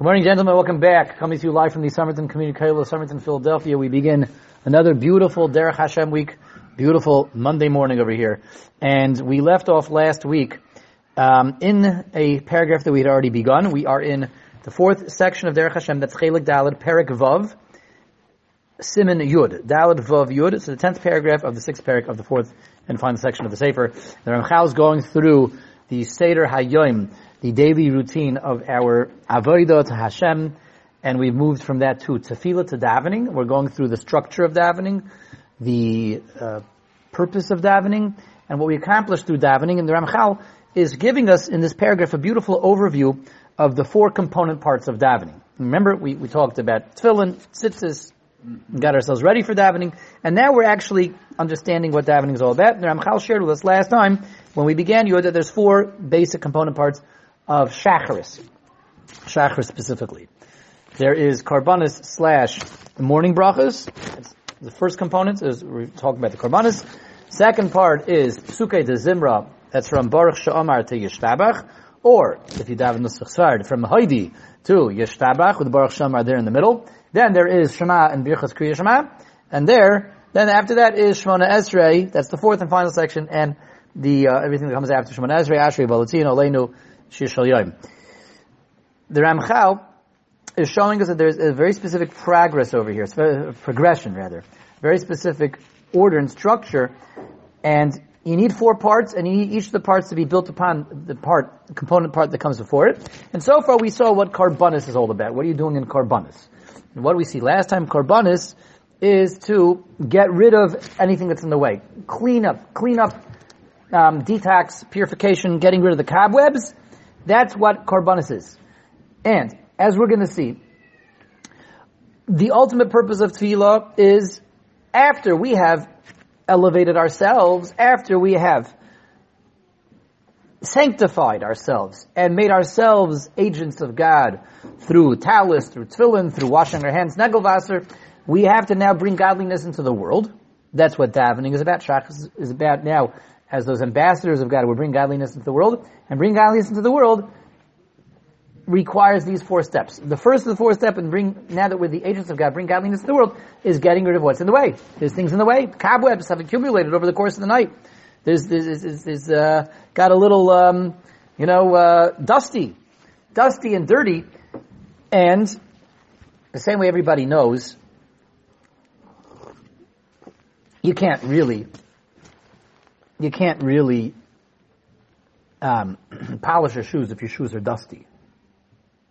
Good morning, gentlemen. Welcome back. Coming to you live from the Somerton Community College, Somerton, Philadelphia. We begin another beautiful Derech Hashem week, beautiful Monday morning over here. And we left off last week um, in a paragraph that we had already begun. We are in the fourth section of Derech Hashem, that's Chelik Dalad, Perik Vav, Simin Yud, Dalad Vav Yud. So the tenth paragraph of the sixth parak of the fourth and final section of the Sefer. The Ramchal is going through the Seder Hayyim, the daily routine of our avodah to Hashem, and we've moved from that to tefillah to davening. We're going through the structure of davening, the uh, purpose of davening, and what we accomplish through davening. And the Ramchal is giving us in this paragraph a beautiful overview of the four component parts of davening. Remember, we, we talked about tefillin, tzitzis, got ourselves ready for davening, and now we're actually understanding what davening is all about. And the Ramchal shared with us last time when we began you that there's four basic component parts of Shacharis. Shacharis specifically. There is Karbanis slash the morning brachas. The first component is we're talking about the Karbanis. Second part is Psuke de Zimra. That's from Baruch Sha'amar to Yishtabach. Or, if you daven Nusach Sard, from Haidi to Yishtabach with the Baruch Sha'amar there in the middle. Then there is Shema and Birchas Kriya Shema. And there, then after that is Shemona Esrei. That's the fourth and final section. And the, uh, everything that comes after Shemona Esrei, Ashrei, Balatino, Leinu, the Ramchal is showing us that there's a very specific progress over here, progression rather, very specific order and structure, and you need four parts, and you need each of the parts to be built upon the part, component part that comes before it. And so far we saw what Karbanis is all about. What are you doing in Karbanis? And what we see last time, Karbanis is to get rid of anything that's in the way. Clean up, clean up, um, detox, purification, getting rid of the cobwebs, that's what Karbanis is. And, as we're gonna see, the ultimate purpose of tefillah is after we have elevated ourselves, after we have sanctified ourselves and made ourselves agents of God through talis, through tefillin, through washing our hands, negelvasser, we have to now bring godliness into the world. That's what davening is about. Shach is about now as those ambassadors of God will bring godliness into the world, and bring godliness into the world requires these four steps. The first of the four steps, and bring now that we're the agents of God, bring godliness to the world, is getting rid of what's in the way. There's things in the way. Cobwebs have accumulated over the course of the night. There's, there's, there's, there's uh, got a little, um, you know, uh, dusty, dusty and dirty, and the same way everybody knows, you can't really you can't really um, polish your shoes if your shoes are dusty.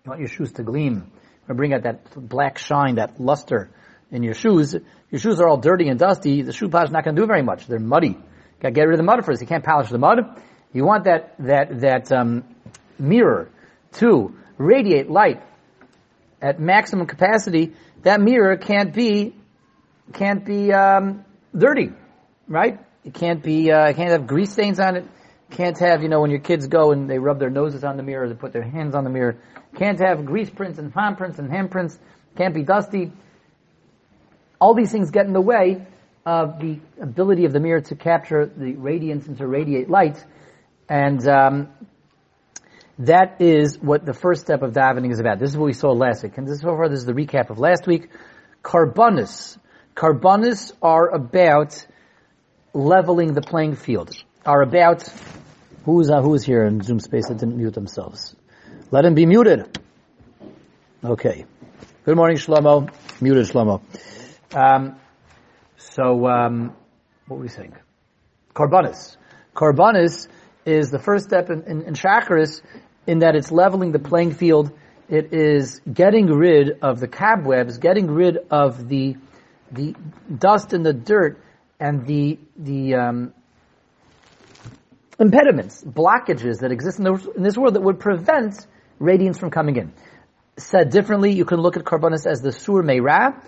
You want your shoes to gleam, or bring out that black shine, that luster in your shoes. Your shoes are all dirty and dusty. The shoe polish is not going to do very much. They're muddy. Got to get rid of the mud first. You can't polish the mud. You want that that that um, mirror to radiate light at maximum capacity. That mirror can't be can't be um, dirty, right? It can't be, uh, can't have grease stains on it. Can't have, you know, when your kids go and they rub their noses on the mirror, they put their hands on the mirror. Can't have grease prints and palm prints and handprints. Can't be dusty. All these things get in the way of the ability of the mirror to capture the radiance and to radiate light. And um, that is what the first step of davening is about. This is what we saw last week. And this so far, this is the recap of last week. Karbanis. Karbanis are about leveling the playing field are about who's uh, who's here in Zoom space that didn't mute themselves. Let him be muted. Okay. Good morning, Shlomo. Muted Shlomo. Um, so, um, what were we saying? Karbanis. Karbanis is the first step in, in, in Shacharis in that it's leveling the playing field. It is getting rid of the cobwebs, getting rid of the the dust and the dirt and the the um, impediments, blockages that exist in, the, in, this world that would prevent radiance from coming in. Said differently, you can look at Karbanis as the Sur Meira,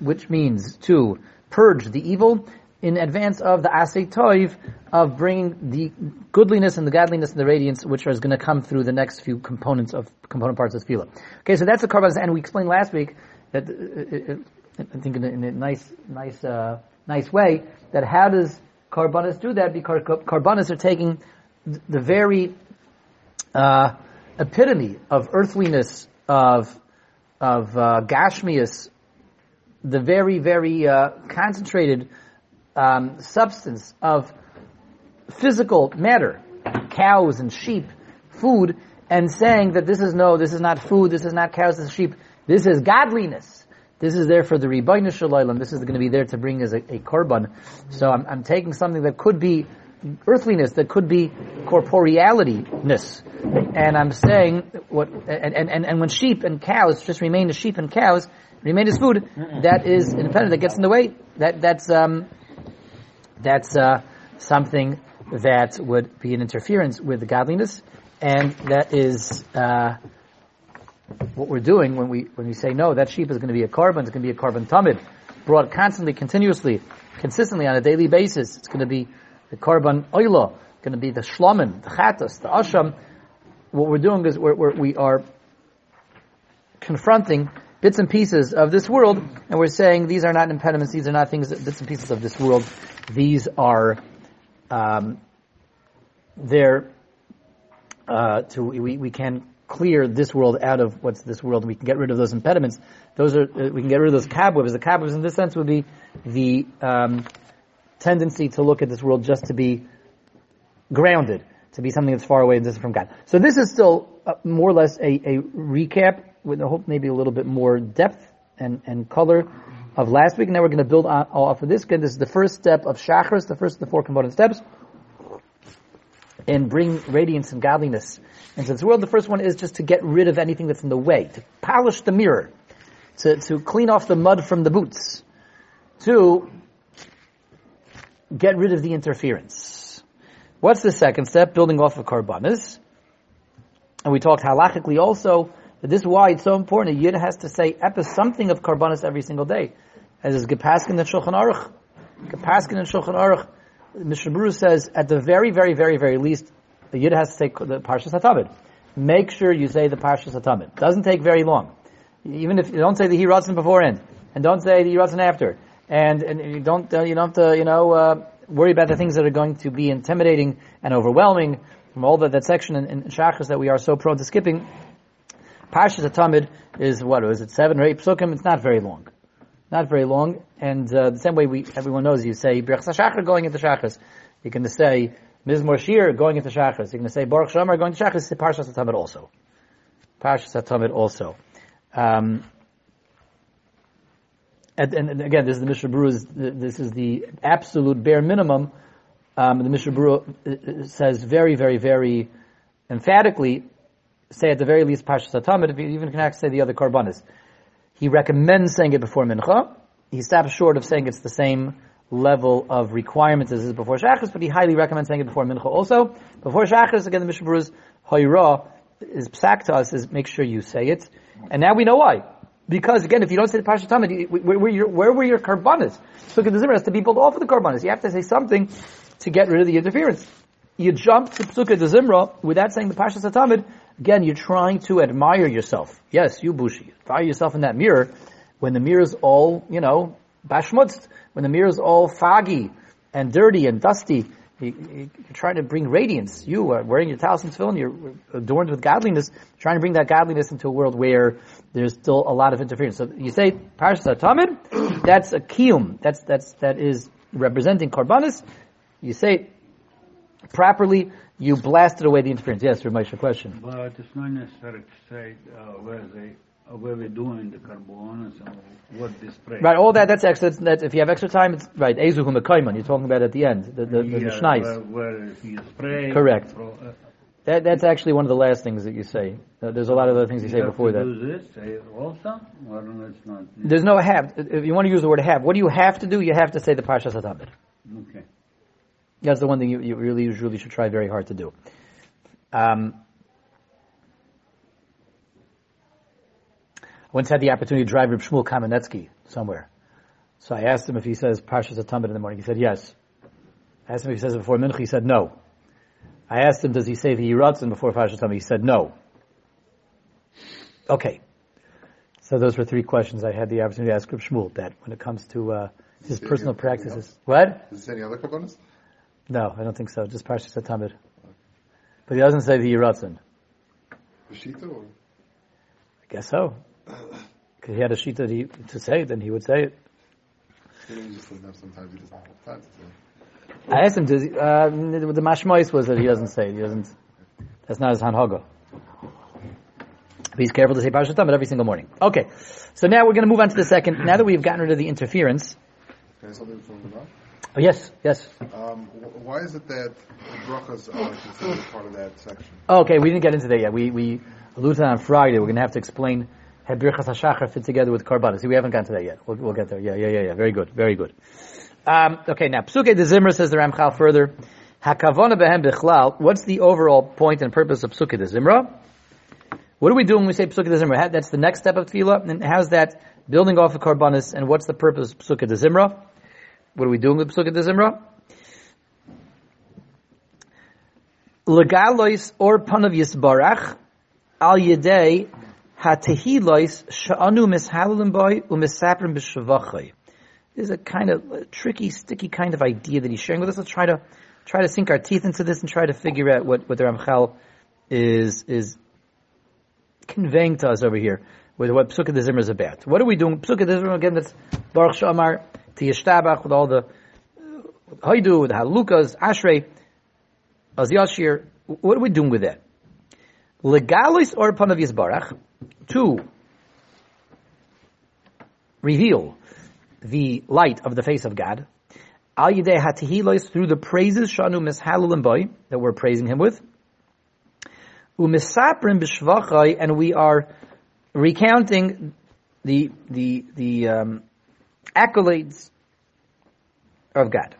which means to purge the evil in advance of the Asay Toiv of bringing the goodliness and the godliness and the radiance, which is going to come through the next few components of component parts of Tefillah. Okay, so that's the Karbanis, and we explained last week that uh, uh, uh, I think in a, in a nice, nice uh, nice way that how does Karbanis do that? Because Karbanis are taking the very uh, epitome of earthliness, of of uh, gashmius, the very very uh, concentrated um, substance of physical matter, cows and sheep, food, and saying that this is no, this is not food, this is not cows, this is sheep, this is godliness. This is there for the Rebbeinu Shalom. This is going to be there to bring as a, a korban. So I'm, I'm taking something that could be earthliness, that could be corporealityness. And I'm saying what, and, and, and when sheep and cows just remain as sheep and cows, remain as food, that is independent, that gets in the way. That, that's, um, that's, uh, something that would be an interference with the godliness, and that is, uh, what we're doing when we when we say no, that sheep is going to be a korban, it's going to be a korban tamid, brought constantly, continuously, consistently on a daily basis. It's going to be the korban oila, going to be the shlomin, the chatas, the asham. What we're doing is we're, we're we are confronting bits and pieces of this world, and we're saying these are not impediments, these are not things, bits and pieces of this world. These are, um, they're, uh, to, we, we can clear this world out of what's this world. and We can get rid of those impediments. Those are uh, we can get rid of those cobwebs. The cobwebs, in this sense, would be the um, tendency to look at this world just to be grounded, to be something that's far away and distant from God. So this is still uh, more or less a, a recap with I hope maybe a little bit more depth and, and color of last week. Now we're going to build on, off of this. Again, this is the first step of Shachris, the first of the four component steps, and bring radiance and godliness into this world. The first one is just to get rid of anything that's in the way, to polish the mirror, to, to clean off the mud from the boots, to get rid of the interference. What's the second step? Building off of karbanas. And we talked halachically also that this is why it's so important. A yid has to say something of karbanas every single day. As is Gepaskin and Shulchan Aruch. Gepaskin and Shulchan Aruch. Bruce says, at the very, very, very, very least, the Yid has to say the Parshas HaTamid. Make sure you say the Parshas HaTamid. Doesn't take very long. Even if you don't say the Hiratzin beforehand, and don't say the Hiratzin after, and, and you don't, uh, you don't, uh, you know, uh, worry about the things that are going to be intimidating and overwhelming from all that, that section in, in Shachas that we are so prone to skipping. Parshas HaTamid is what, is it seven or eight psukim? It's not very long. Not very long. And, uh, the same way we, everyone knows, you say, Brech Shachar going into Shachas. You can say, Mizmor Shir going into Shachris. You're going to say Baruch Shamar going to Shachris. Parshas Hatamid also. Parshas Hatamid also. Um, and, and, again, this is the Mishnah Berurah. This is the absolute bare minimum. Um, the Mishnah Berurah uh, uh, says very, very, very emphatically, say at the very least Parshas Hatamid. If you even can actually say the other korbanos, he recommends saying it before Mincha. He stops short of saying it's the same level of requirements as is before Shachris, but he highly recommends saying it before Mincha also. Before Shachris, again, the Mishnah Berurah's Hoira is psak to us, is make sure you say it. And now we know why. Because again, if you don't say the Pasha Tamid, where, where, your, where were your karbanas? So the Zimmer has to be pulled off of the karbanas. You have to say something to get rid of the interference. You jump to Psukkah de Zimra without saying the Pasha Satamid, again, you're trying to admire yourself. Yes, you Bushi. Admire yourself in that mirror when the mirror is all, you know, bashmutzt when the mirror is all foggy and dirty and dusty, you, are trying to bring radiance. You are wearing your talis and tefillin, you're adorned with godliness, trying to bring that godliness into a world where there's still a lot of interference. So you say Parashat Tamid, that's a kiyum. That's that's that is representing korbanis. You say properly, you blasted away the interference. Yes, Ramesh, a question. But it's not necessary to say uh, where they where we're doing the carbonas and what this spray. Right, all that, that's extra, that's, if you have extra time, it's, right, Ezuhum Mekaiman, you're talking about at the end, the, the, yeah, the. Where, where you spray. Correct. Pro, uh, that, that's actually one of the last things that you say. Uh, there's a lot of other things you, you say before that. Do this, say also, not. There's no have. If you want to use the word have, what do you have to do? You have to say the Parsha Satamid. That's the one thing you, you really, usually should try very hard to do. Um, once had the opportunity to drive Reb Shmuel Kamenetsky somewhere. So I asked him if he says Parshas Atamid in the morning. He said yes. I asked him if he says it before Mincha. He said no. I asked him, does he say the Yiratzin before Parshas Atamid? He said no. Okay. So those were three questions I had the opportunity to ask Reb Shmuel that when it comes to uh, his personal practices. What? Is there any other components? No, I don't think so. Just Parshas Atamid. But he doesn't say the Yiratzin. The Shita or? I guess so. Because he had a that he, to say it, then he would say it. Maybe he just doesn't have sometimes he doesn't have time to say. I asked him, he, uh, the mashmois was that he doesn't say it. He doesn't, that's not his hanhaga. But he's careful to say Parashat Tamid every single morning. Okay. So now we're going to move on to the second. Now that we've gotten rid of the interference. Can I say something from the Gemara? Oh, yes, yes. Um, why is it that brachas are considered part of that section? Okay, we didn't get into that yet. We, we alluded to that on Friday. We're going to have to explain how Birchas HaShachar fit together with Karbanis. See, we haven't gotten to that yet. We'll, we'll get there. Yeah, yeah, yeah, yeah. Very good, very good. Um, okay, now, Psuke de Zimra says the Ramchal further. Hakavana behem bichlal. What's the overall point and purpose of Psuke de Zimra? What do we do when we say Psuke de Zimra? That's the next step of Tefillah. And how's that building off of Karbanis? And what's the purpose of Psuke de Zimra? What are we doing with Psuke de Zimra? Legalois or panav yisbarach al yedei hatehilois sha'anu mishalalim boy umisaprim b'shavachai. This is a kind of a tricky, sticky kind of idea that he's sharing with us. Let's try to try to sink our teeth into this and try to figure out what, what the Ramchal is is conveying to us over here with what Psukkah de Zimmer is about. What are we doing? Psukkah de Zimmer again. That's Baruch Shamar to Yishtabach with all the uh, Haidu, with the Halukas, Ashrei, Az Yashir. What are we doing with that? Legalis or Panav Yisbarach to reveal the light of the face of God. Al Yidei Hatihilos through the praises Shanu Mishalulim Boy that we're praising him with. Umisaprim B'Shvachai and we are recounting the the the um, accolades of God.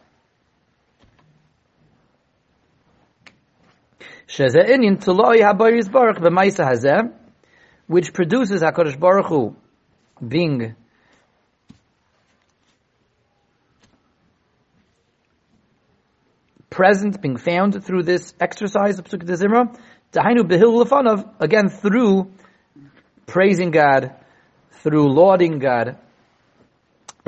Which produces Hakadosh Baruch Hu being present, being found through this exercise of Psukkah Zimra, again through praising God, through lauding God,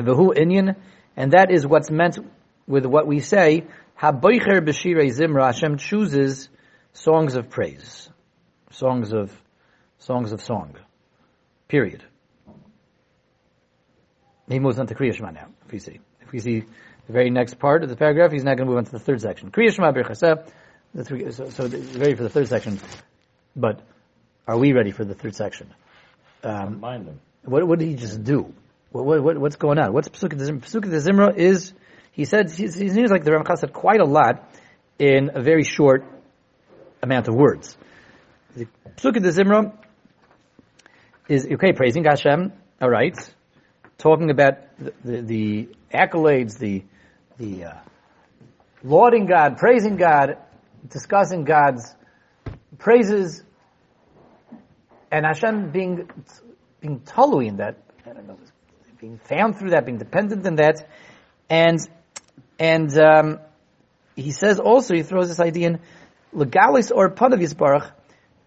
V'hu Inyan, and that is what's meant with what we say, Haboicher B'Shirei Zimra, Hashem chooses songs of praise, songs of, songs of song, period. He moves on to Kriya Shema now, if we see. If we see the very next part of the paragraph, he's now going to move on to the third section. Kriya Shema three, so, so the- ready for the third section, but are we ready for the third section? Um, Mind them. what, what did he just do? What, what, what, what's going on? What's Pesukah de Zimra? Pesukah de Zimra is, he said, he, seems like the Ramchal said quite a lot in a very short amount of words. Pesukah de Zimra is, okay, praising Hashem, alright, talking about the, the, the accolades, the, the, uh, lauding God, praising God, discussing God's praises, and Hashem being being totally in that, I don't know, being found through that, being dependent in that, and and um, he says also he throws this idea in legalis or panav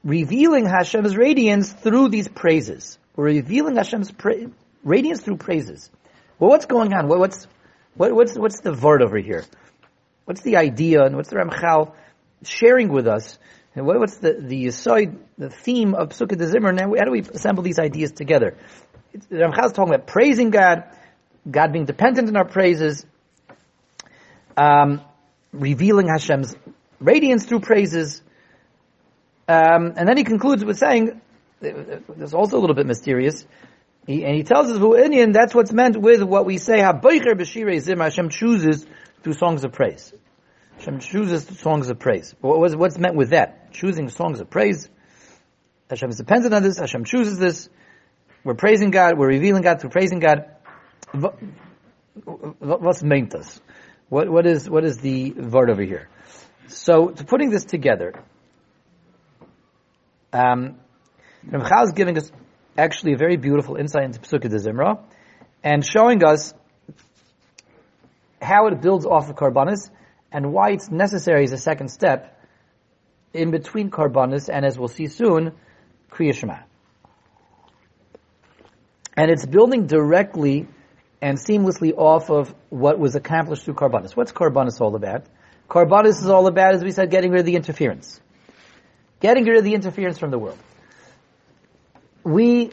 revealing Hashem's radiance through these praises. We're revealing Hashem's pra- radiance through praises. Well, what's going on? What, what's what, what's what's the word over here? What's the idea and what's the Ramchal sharing with us? And what, what's the the side, the theme of Sukkot de Zimmer? Now, how do we assemble these ideas together? Ramchal is talking about praising God, God being dependent in our praises, um, revealing Hashem's radiance through praises, um, and then he concludes with saying, "There's also a little bit mysterious." He, and he tells us, "Inyan, that's what's meant with what we say, Haboicher b'shirei zim, Hashem chooses through songs of praise. Hashem chooses songs of praise. What was, what's meant with that? Choosing songs of praise. Hashem is dependent on this. Hashem chooses this. We're praising God. We're revealing God through praising God. Wha- wha- What's meant us? What, what is, what is the word over here? So, to putting this together, um, Ramchal is giving us actually a very beautiful insight into Pesukah de Zimra, and showing us how it builds off of Karbanis, and why it's necessary as a second step in between Karbanis, and as we'll see soon, Kriya Shema. And it's building directly and seamlessly off of what was accomplished through Karbanis. What's Karbanis all about? Karbanis is all about, as we said, getting rid of the interference. Getting rid of the interference from the world. we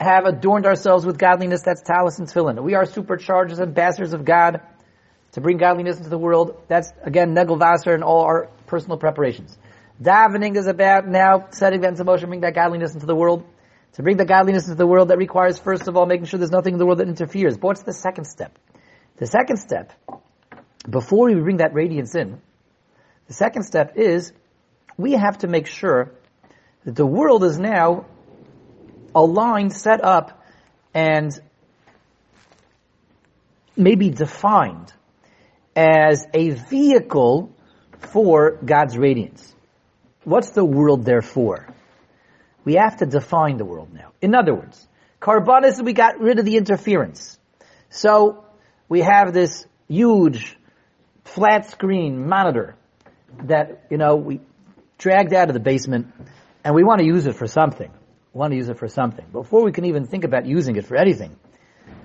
have adorned ourselves with godliness, that's talis and tefillin. We are supercharged as ambassadors of God to bring godliness into the world. That's, again, negel vaser and all our personal preparations. Davening is about now setting that into motion, bring that godliness into the world. To bring the godliness into the world, that requires, first of all, making sure there's nothing in the world that interferes. But what's the second step? The second step, before we bring that radiance in, the second step is we have to make sure that the world is now aligned, set up, and maybe defined as a vehicle for God's radiance. What's the world there for? We have to define the world now. In other words, Karbanis, we got rid of the interference. So, we have this huge flat screen monitor that, you know, we dragged out of the basement and we want to use it for something. We want to use it for something. Before we can even think about using it for anything,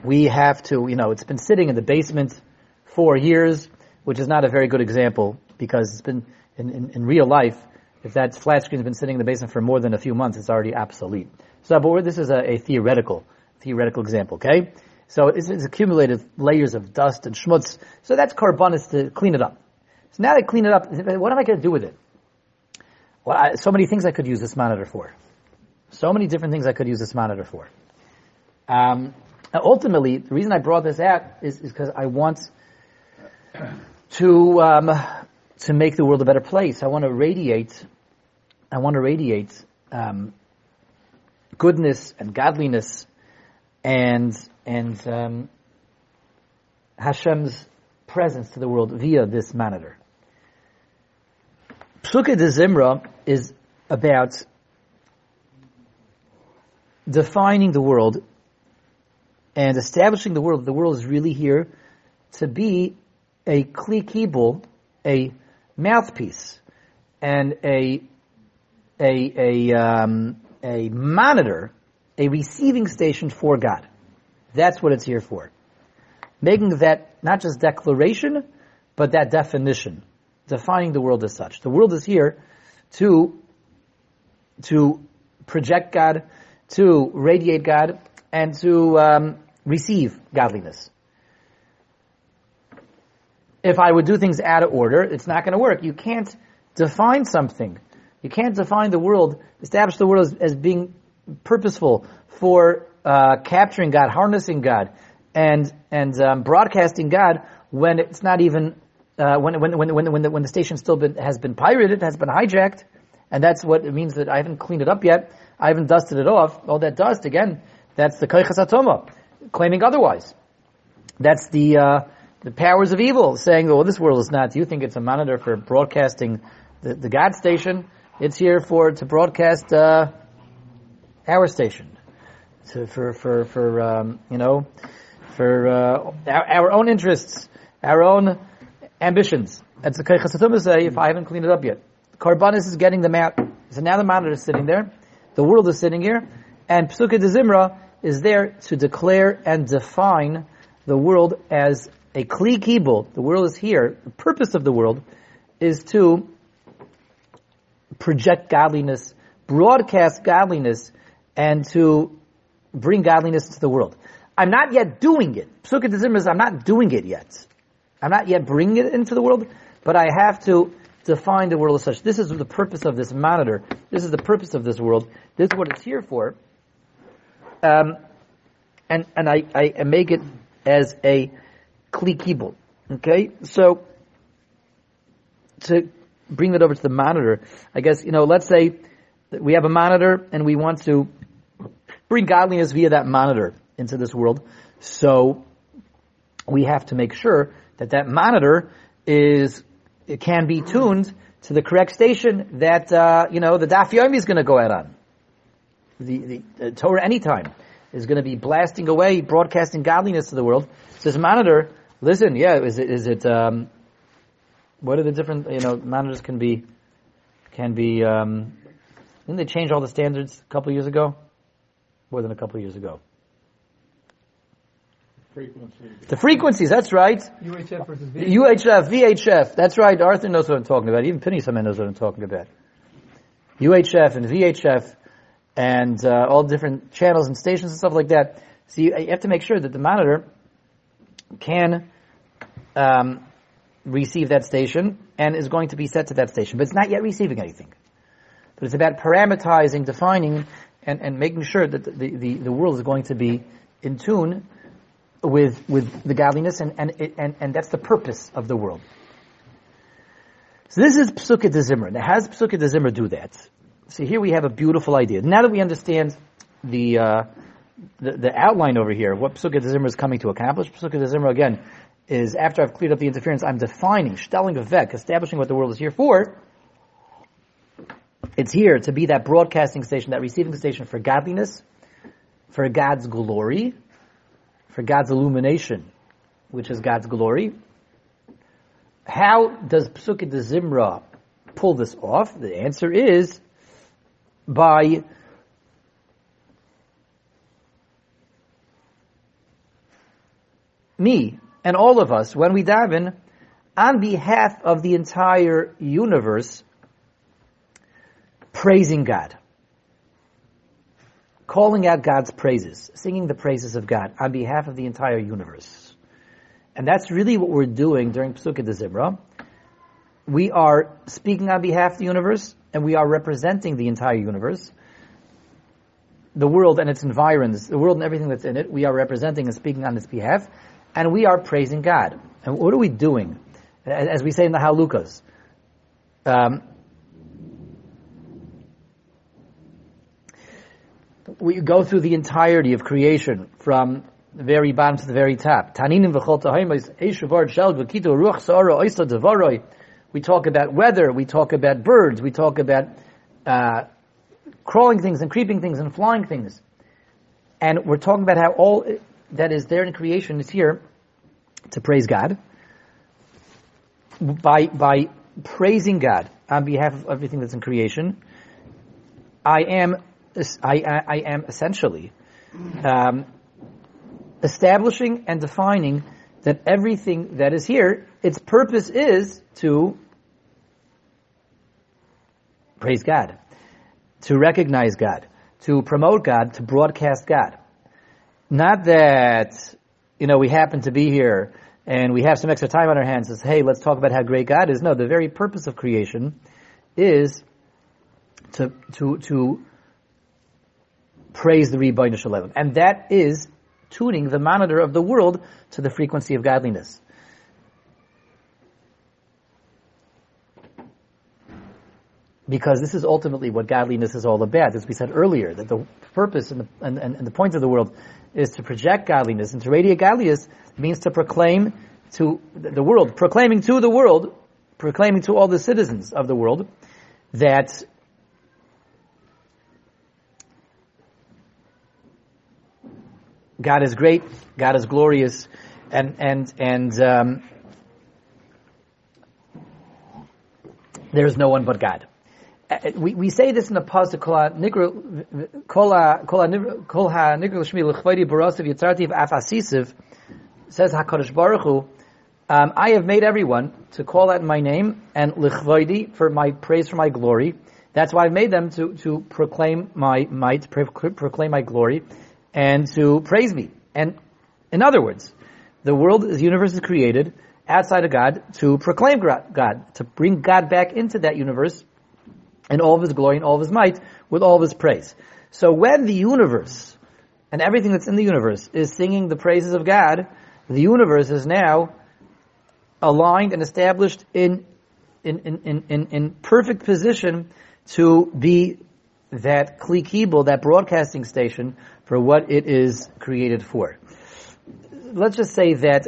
we have to, you know, it's been sitting in the basement for years, which is not a very good example because it's been in, in, in real life, if that flat screen has been sitting in the basement for more than a few months, it's already obsolete. So, but this is a, a theoretical, theoretical example, okay? So it's, it's, accumulated layers of dust and schmutz. So that's Karbanis to clean it up. So now they clean it up. What am I going to do with it? Well, I, so many things I could use this monitor for. So many different things I could use this monitor for. Um, ultimately, the reason I brought this out is because I want to um, to make the world a better place. I want to radiate. I want to radiate um, goodness and godliness, and and um, Hashem's presence to the world via this monitor. Psukkah de Zimra is about defining the world and establishing the world. The world is really here to be a kli kibul, a mouthpiece, and a a a um, a monitor, a receiving station for God. That's what it's here for. Making that not just declaration, but that definition, defining the world as such. The world is here to to project God, to radiate God, and to um, receive godliness. If I would do things out of order, it's not going to work. You can't define something. You can't define the world, establish the world as, as being purposeful for uh, capturing God, harnessing God, and and um, broadcasting God when it's not even uh, when when when when when the, when the station still been, has been pirated, has been hijacked, and that's what it means that I haven't cleaned it up yet. I haven't dusted it off. All that dust again, that's the koichas atoma, claiming otherwise. That's the uh, the powers of evil saying, "Oh, this world is not." You think it's a monitor for broadcasting the, the God station? It's here for to broadcast uh, our station, to, for for for um, you know, for uh, our, our, own interests, our own ambitions. That's the Kaychasatum say. If I haven't cleaned it up yet, Karbanis is getting them out. So now the monitor is sitting there, the world is sitting here, and Psukkah de Zimra is there to declare and define the world as a kli kibul, the world is here, the purpose of the world is to project godliness, broadcast godliness, and to bring godliness to the world. I'm not yet doing it. Psukkah de is I'm not doing it yet. I'm not yet bringing it into the world, but I have to define the world as such. This is the purpose of this monitor. This is the purpose of this world. This is what it's here for. Um, and and I, I make it as a kli kibul. Okay, so to bring that over to the monitor, I guess you know. Let's say we have a monitor and we want to bring godliness via that monitor into this world. So we have to make sure that that monitor is it can be tuned to the correct station that uh, you know the Daf Yomi is going to go out on. The, the, TorahAnytime is going to be blasting away, broadcasting godliness to the world. So this monitor Listen, yeah, is it, is it, um, what are the different, you know, managers can be, can be, um, didn't they change all the standards a couple years ago? More than a couple years ago. Frequencies. The frequencies, that's right. UHF versus VHF. UHF, VHF, that's right. Arthur knows what I'm talking about. Even Penny Saman knows what I'm talking about. UHF and VHF and uh, all different channels and stations and stuff like that. So you, you have to make sure that the monitor can um, receive that station and is going to be set to that station, but it's not yet receiving anything. But it's about parameterizing, defining, and, and making sure that the, the, the world is going to be in tune with with the godliness, and and and, and that's the purpose of the world. So this is Psukkah de Zimmer. Now, how does Psukkah de Zimmer do that? So here we have a beautiful idea. Now that we understand the uh, the, the, outline over here, what Psukkah de Zimmer is coming to accomplish, Psukkah de Zimmer again is after I've cleared up the interference, I'm defining, stelling vek, establishing what the world is here for. It's here to be that broadcasting station, that receiving station for godliness, for God's glory, for God's illumination, which is God's glory. How does Psukkah de Zimra pull this off? The answer is by me and all of us when we daven on behalf of the entire universe praising God calling out God's praises, singing the praises of God on behalf of the entire universe. And that's really what we're doing during Pesukah de Zimra. We are speaking on behalf of the universe, and we are representing the entire universe. The world and its environs, the world and everything that's in it, we are representing and speaking on its behalf, and we are praising God. And what are we doing? As we say in the Halukas, um, we go through the entirety of creation from the very bottom to the very top. We talk about weather, we talk about birds, we talk about uh, crawling things and creeping things and flying things. And we're talking about how all that is there in creation is here to praise God. By, by praising God on behalf of everything that's in creation, I am I, I, I am essentially um, establishing and defining that everything that is here, its purpose is to praise God, to recognize God, to promote God, to broadcast God. Not that, you know, we happen to be here and we have some extra time on our hands and say, hey, let's talk about how great God is. No, the very purpose of creation is to, to, to praise the Rebbeinu Shalom. And that is tuning the monitor of the world to the frequency of godliness. Because this is ultimately what godliness is all about. As we said earlier, that the purpose and the, and, and the point of the world is to project godliness. And to radiate godliness means to proclaim to the world, proclaiming to the world, proclaiming to all the citizens of the world that God is great, God is glorious, and and and um, there is no one but God. We, we say this in the pasuk kol ha nikru shmi l'chvaydi barasav yitzartiv afasisiv says Hakadosh Baruch Hu, um, I have made everyone to call out my name and lichvaydi for my praise for my glory. That's why I've made them to to proclaim my might, proclaim my glory and to praise me. And in other words, the world, the universe is created outside of God to proclaim God, to bring God back into that universe in all of his glory and all of his might with all of his praise. So when the universe and everything that's in the universe is singing the praises of God, the universe is now aligned and established in in, in, in, in perfect position to be that kli that broadcasting station for what it is created for. Let's just say that,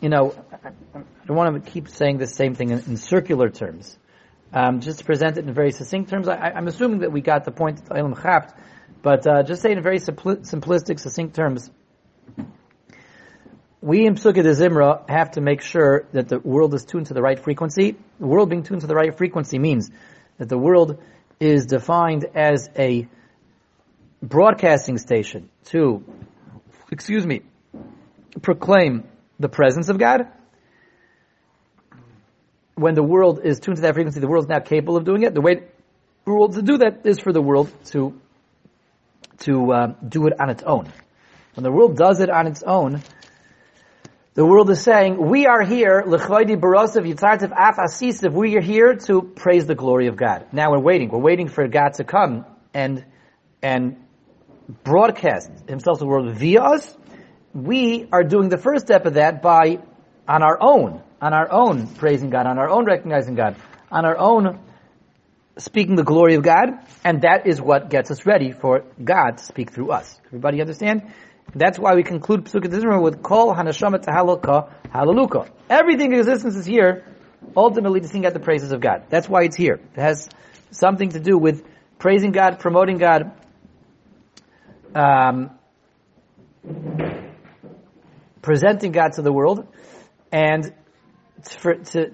you know, I don't want to keep saying the same thing in, in circular terms. Um, just to present it in very succinct terms, I, am assuming that we got the point but uh, just say in very simplistic, succinct terms, we in Psukkah de Zimra have to make sure that the world is tuned to the right frequency. The world being tuned to the right frequency means that the world is defined as a broadcasting station to, excuse me, proclaim the presence of God. When the world is tuned to that frequency, the world is now capable of doing it. The way the world to do that is for the world to to uh, do it on its own. When the world does it on its own, the world is saying, we are here, yitzartiv af asisiv, we are here to praise the glory of God. Now we're waiting. We're waiting for God to come and, and broadcast himself to the world via us. We are doing the first step of that by, on our own, on our own praising God, on our own recognizing God, on our own speaking the glory of God, and that is what gets us ready for God to speak through us. Everybody understand? That's why we conclude Pesukah Tizimra with Kol Hanashama Tahaloka Halaluka. Everything in existence is here, ultimately to sing out the praises of God. That's why it's here. It has something to do with praising God, promoting God, um, presenting God to the world, and for, to,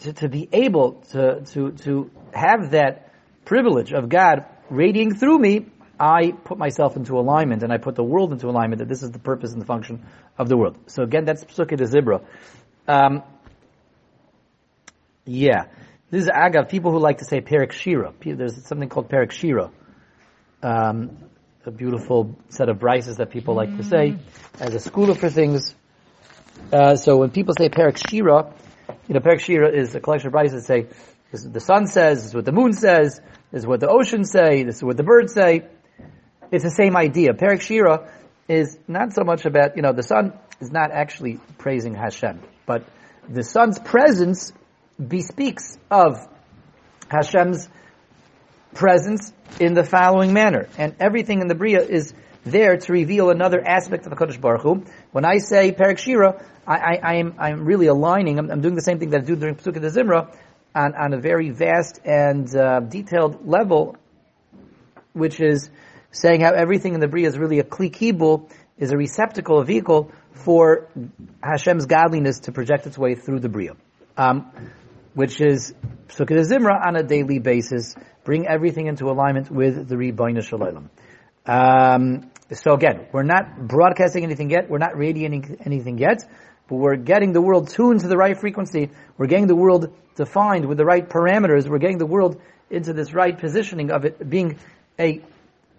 to, to be able to, to, to have that privilege of God radiating through me, I put myself into alignment and I put the world into alignment that this is the purpose and the function of the world. So again, that's Psukkah de Zimra. Um, yeah. This is Agav, people who like to say Perik Shira. There's something called Perik Shira. Um, a beautiful set of brises that people like to say as a school for things. Uh, so when people say Perik Shira, you know, Perik Shira is a collection of brises that say, this is what the sun says, this is what the moon says, this is what the oceans say, this is what the birds say. It's the same idea. Perik Shira is not so much about, you know, the sun is not actually praising Hashem, but the sun's presence bespeaks of Hashem's presence in the following manner. And everything in the Bria is there to reveal another aspect of the Kodesh Baruch Hu. When I say Perik Shira, I, I, am, I'm really aligning, I'm, I'm, doing the same thing that I do during Pesukah de Zimra on, on a very vast and uh, detailed level, which is saying how everything in the Bria is really a kli kibul, is a receptacle, a vehicle for Hashem's godliness to project its way through the Bria. Um, which is de Zimra on a daily basis, bring everything into alignment with the Shel Olam. Um, so again, we're not broadcasting anything yet, we're not radiating anything yet, but we're getting the world tuned to the right frequency, we're getting the world defined with the right parameters, we're getting the world into this right positioning of it being a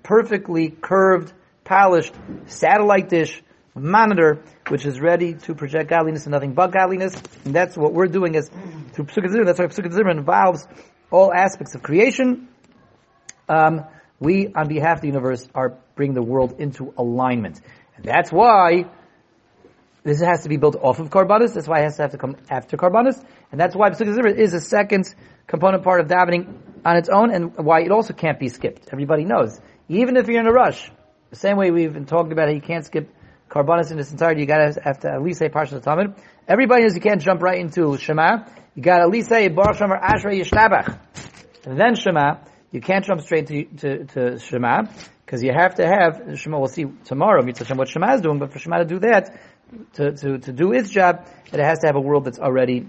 perfectly curved, polished satellite dish monitor, which is ready to project godliness and nothing but godliness. And that's what we're doing is through Zimra. That's why Zimra involves all aspects of creation. Um, we, on behalf of the universe, are bringing the world into alignment. And that's why this has to be built off of Karbanis. That's why it has to have to come after Karbanis. And that's why Pesukah is a second component part of davening on its own and why it also can't be skipped. Everybody knows. Even if you're in a rush, the same way we've been talking about how you can't skip Karbanis in its entirety, you gotta have to at least say Parshat Tamid. Everybody knows you can't jump right into Shema. You gotta at least say Baruch Shomer Ashrei Yishtabach. And then Shema. You can't jump straight to, to, to Shema, because you have to have, Shema, we'll see tomorrow, Mitzvah what Shema is doing, but for Shema to do that, to, to, to do its job, it has to have a world that's already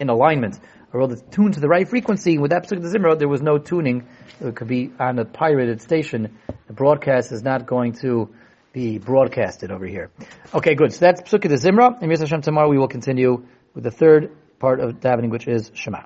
in alignment. A world that's tuned to the right frequency. With that particular Zimra, there was no tuning. It could be on a pirated station. The broadcast is not going to be broadcasted over here. Okay, good. So that's Pesukah de Zimra. And Hashem tomorrow we will continue with the third part of davening, which is Shema.